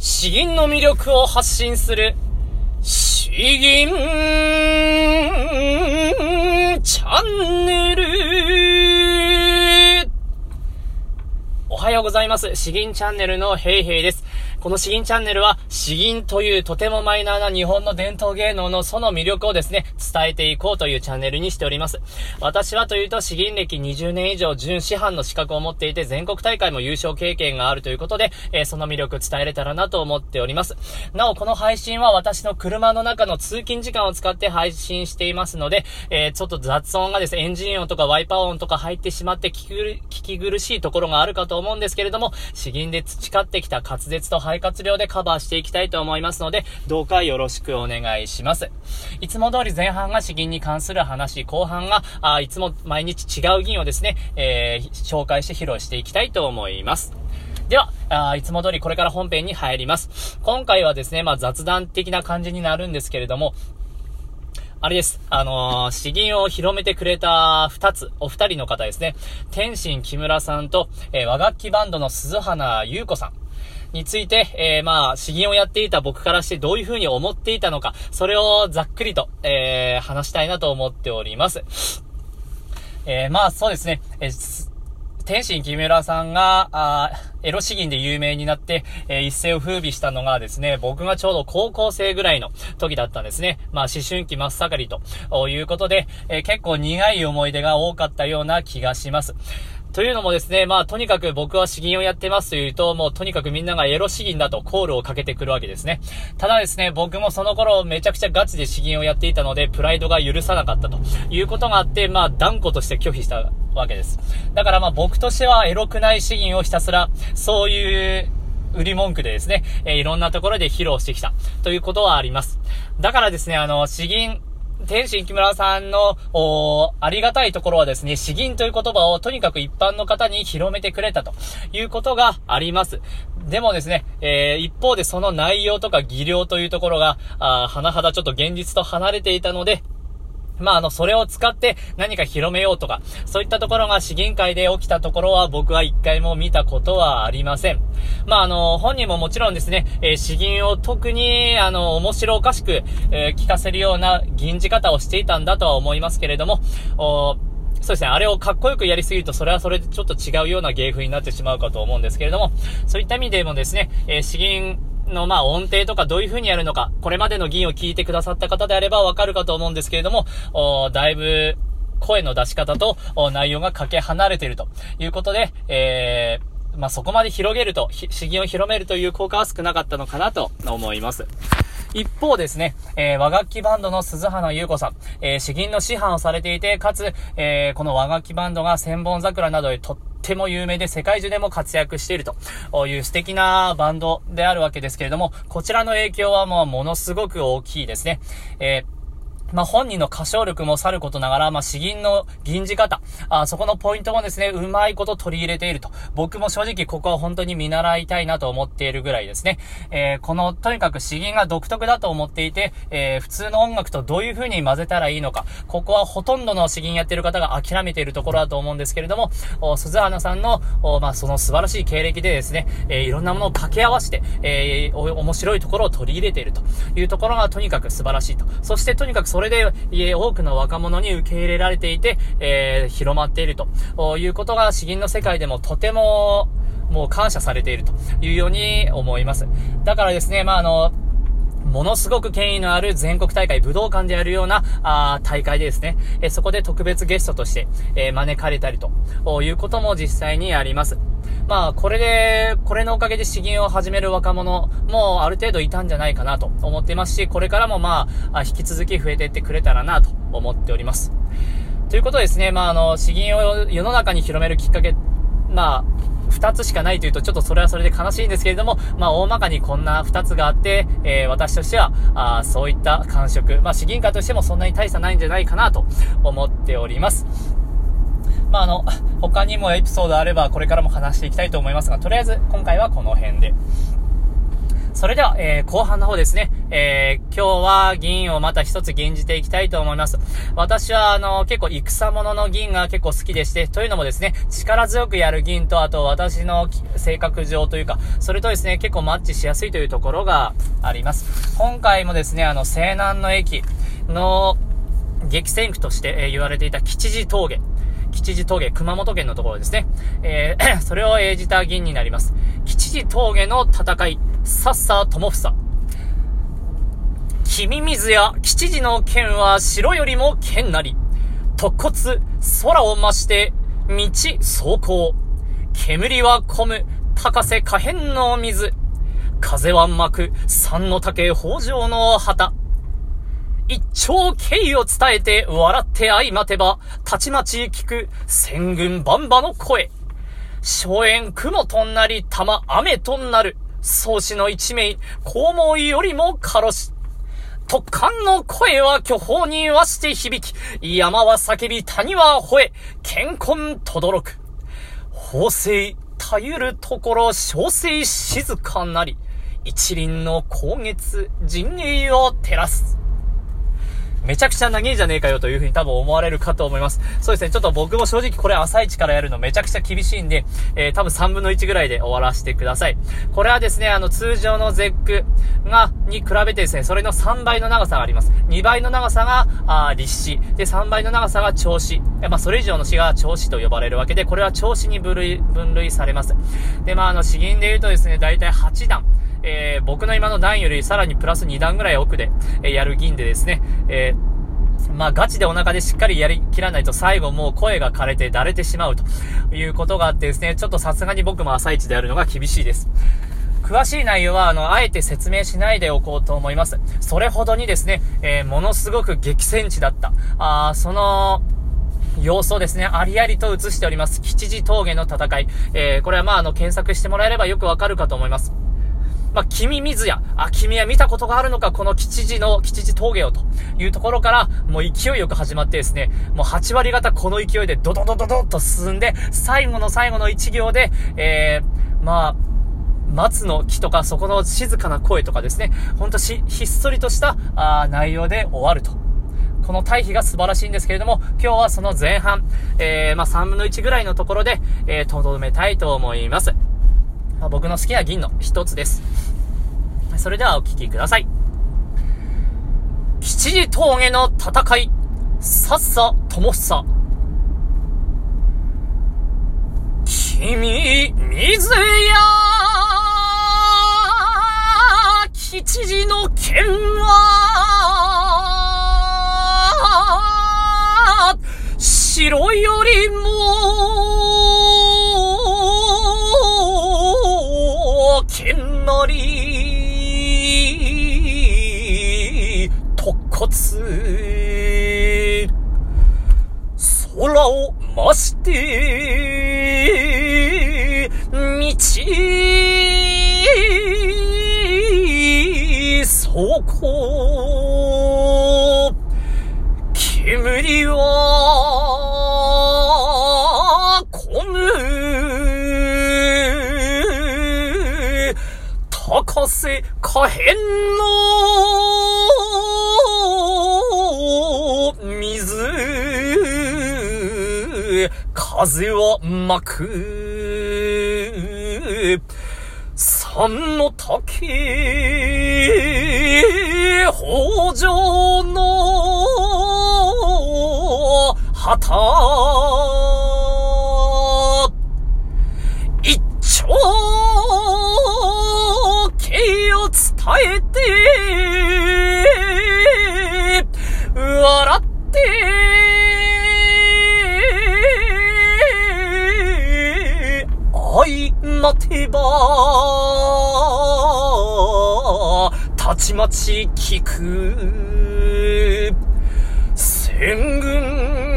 詩吟の魅力を発信する、詩吟チャンネル。おはようございます。詩吟チャンネルのヘイヘイです。この詩吟チャンネルは、詩吟というとてもマイナーな日本の伝統芸能のその魅力をですね、伝えていこうというチャンネルにしております。私はというと、詩吟歴20年以上、準師範の資格を持っていて、全国大会も優勝経験があるということで、えー、その魅力伝えれたらなと思っております。なお、この配信は私の車の中の通勤時間を使って配信していますので、えー、ちょっと雑音がですね、エンジン音とかワイパー音とか入ってしまって聞き苦しいところがあるかと思うんですけれども、詩吟で培ってきた滑舌と肺活量でカバーしていきたいと思いますので、どうかよろしくお願いします。いつも通り前半が詩吟に関する話、後半が、あいつも毎日違う銀をですね、えー、紹介して披露していきたいと思います。では、あいつも通りこれから本編に入ります。今回はですね、まあ雑談的な感じになるんですけれども、あれです。あのー、詩吟を広めてくれた二つ、お二人の方ですね。天心木村さんと、えー、和楽器バンドの鈴花優子さん。について、えー、まあ、詩吟をやっていた僕からしてどういうふうに思っていたのか、それをざっくりと、えー、話したいなと思っております。えー、まあ、そうですね。え天心木村さんが、あエロ詩吟で有名になって、えー、一世を風靡したのがですね、僕がちょうど高校生ぐらいの時だったんですね。まあ、思春期真っ盛りということで、えー、結構苦い思い出が多かったような気がします。というのもですね、まあ、とにかく僕は詩吟をやってますというと、もうとにかくみんながエロ詩吟だとコールをかけてくるわけですね。ただですね、僕もその頃めちゃくちゃガチで詩吟をやっていたので、プライドが許さなかったということがあって、まあ、断固として拒否したわけです。だからまあ僕としてはエロくない詩吟をひたすら、そういう売り文句でですね、えー、いろんなところで披露してきたということはあります。だからですね、あの、詩吟、天心木村さんの、おありがたいところはですね、詩吟という言葉をとにかく一般の方に広めてくれたということがあります。でもですね、えー、一方でその内容とか技量というところが、あ甚だちょっと現実と離れていたので、まあ、あの、それを使って何か広めようとか、そういったところが資源会で起きたところは僕は一回も見たことはありません。まあ、あの、本人ももちろんですね、えー、詩吟を特に、あの、面白おかしく、えー、聞かせるような吟じ方をしていたんだとは思いますけれども、そうですね、あれをかっこよくやりすぎると、それはそれでちょっと違うような芸風になってしまうかと思うんですけれども、そういった意味でもですね、えー、詩吟の、まあ、音程とかどういう風にやるのか、これまでの議員を聞いてくださった方であればわかるかと思うんですけれども、おだいぶ、声の出し方と内容がかけ離れているということで、えー、まあ、そこまで広げると、詩吟を広めるという効果は少なかったのかなと思います。一方ですね、えー、和楽器バンドの鈴花優子さん、えー、詩吟の師範をされていて、かつ、えー、この和楽器バンドが千本桜などでとってっても有名で世界中でも活躍しているという素敵なバンドであるわけですけれども、こちらの影響はもうものすごく大きいですね。えーまあ、本人の歌唱力もさることながら、まあ、詩吟の吟じ方、あそこのポイントもですね、うまいこと取り入れていると。僕も正直ここは本当に見習いたいなと思っているぐらいですね。えー、この、とにかく詩吟が独特だと思っていて、えー、普通の音楽とどういう風に混ぜたらいいのか、ここはほとんどの詩吟やってる方が諦めているところだと思うんですけれども、お鈴花さんの、おまあ、その素晴らしい経歴でですね、えー、いろんなものを掛け合わせて、えー、面白いところを取り入れているというところがとにかく素晴らしいと。そしてとにかくそれで、多くの若者に受け入れられていて、えー、広まっているということが詩吟の世界でもとても、もう感謝されているというように思います。だからですね、まあ、あの、ものすごく権威のある全国大会、武道館でやるような、あ大会でですね、えそこで特別ゲストとして、え、招かれたりということも実際にあります。まあ、これで、これのおかげで詩吟を始める若者もある程度いたんじゃないかなと思ってますし、これからもまあ、引き続き増えていってくれたらなと思っております。ということですね、まあ、あの、詩吟を世の中に広めるきっかけ、まあ、二つしかないというと、ちょっとそれはそれで悲しいんですけれども、まあ、大まかにこんな二つがあって、えー、私としては、あそういった感触、まあ、詩吟家としてもそんなに大差ないんじゃないかなと思っております。まあ、あの、他にもエピソードあれば、これからも話していきたいと思いますが、とりあえず、今回はこの辺で。それでは、えー、後半の方ですね、えー、今日は銀をまた一つ吟じていきたいと思います。私は、あの、結構戦物の銀が結構好きでして、というのもですね、力強くやる銀と、あと私の性格上というか、それとですね、結構マッチしやすいというところがあります。今回もですね、あの、西南の駅の激戦区として、えー、言われていた吉次峠。吉次峠、熊本県のところですね。えー、それを演じた銀になります。吉次峠の戦い、さっさ友房。君水や吉次の剣は城よりも剣なり。突骨、空を増して、道走行。煙は込む、高瀬可変の水。風は巻く、山の竹北条の旗。一丁敬意を伝えて笑って相待てば、たちまち聞く戦軍バンバの声。荘園雲となり玉雨となる。宗師の一名、黄毛よりも軽し。突貫の声は巨峰にわして響き、山は叫び谷は吠え、健康とどろく。法制、たゆるところ、小生静かなり、一輪の光月、陣営を照らす。めちゃくちゃ長いじゃねえかよというふうに多分思われるかと思います。そうですね、ちょっと僕も正直これ朝一からやるのめちゃくちゃ厳しいんで、えー、多分3分の1ぐらいで終わらせてください。これはですね、あの通常の絶句が、に比べてですね、それの3倍の長さがあります。2倍の長さが、あ立詞。で、3倍の長さが調子。まあ、それ以上の詩が調子と呼ばれるわけで、これは調子に分類、分類されます。で、まあ、あの、詩吟で言うとですね、だいたい8段。えー、僕の今の段よりさらにプラス2段ぐらい奥で、えー、やる銀でですね、えー、まあ、ガチでお腹でしっかりやりきらないと最後もう声が枯れてだれてしまうということがあってですね、ちょっとさすがに僕も朝一でやるのが厳しいです。詳しい内容は、あの、あえて説明しないでおこうと思います。それほどにですね、えー、ものすごく激戦地だった。あその、様子をですね、ありありと映しております。吉次峠の戦い。えー、これはまあ、あの、検索してもらえればよくわかるかと思います。まあ、君水や、あ、君は見たことがあるのか、この吉次の、吉次峠をというところから、もう勢いよく始まってですね、もう8割方この勢いでドドドドドッと進んで、最後の最後の1行で、えー、まあ、松の木とか、そこの静かな声とかですね、ほんとし、ひっそりとした、あ内容で終わると。この対比が素晴らしいんですけれども、今日はその前半、えー、まあ、3分の1ぐらいのところで、えー、とどめたいと思います。まあ、僕の好きな銀の一つです。それではお聴きください。吉次峠の戦い、さっさともさ。君、水や、吉次の剣は、走行、煙は、こむ、高瀬可変の水、風は巻く、山の竹、北条の旗、一丁気を伝えて、笑って、なてば、たちまち聞く、戦軍、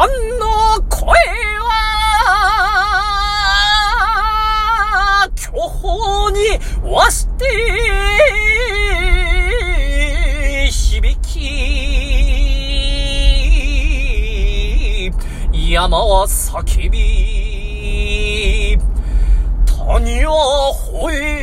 特艦の声は、巨峰にわして響き、山は叫び、谷は吠え、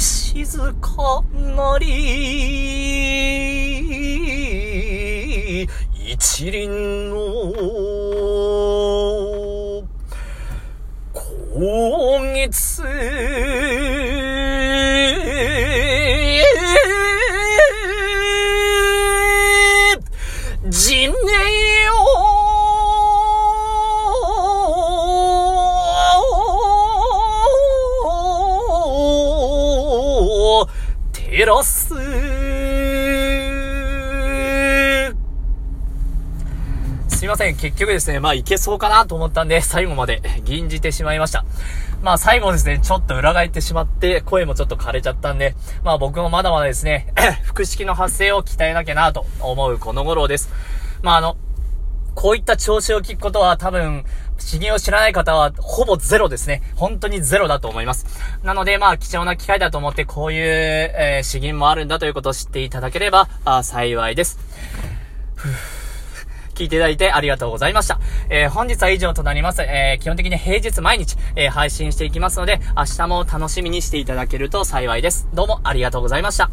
静かなり、一輪の、照らす。すいません。結局ですね、まあいけそうかなと思ったんで、最後まで吟じてしまいました。まあ最後ですね、ちょっと裏返ってしまって、声もちょっと枯れちゃったんで、まあ僕もまだまだですね、腹式の発声を鍛えなきゃなと思うこの頃です。まああの、こういった調子を聞くことは多分、詩吟を知らない方はほぼゼロですね。本当にゼロだと思います。なのでまあ貴重な機会だと思ってこういう、えー、詩吟もあるんだということを知っていただければ、あ幸いです。聞いていただいてありがとうございました。えー、本日は以上となります。えー、基本的に平日毎日、えー、配信していきますので、明日も楽しみにしていただけると幸いです。どうもありがとうございました。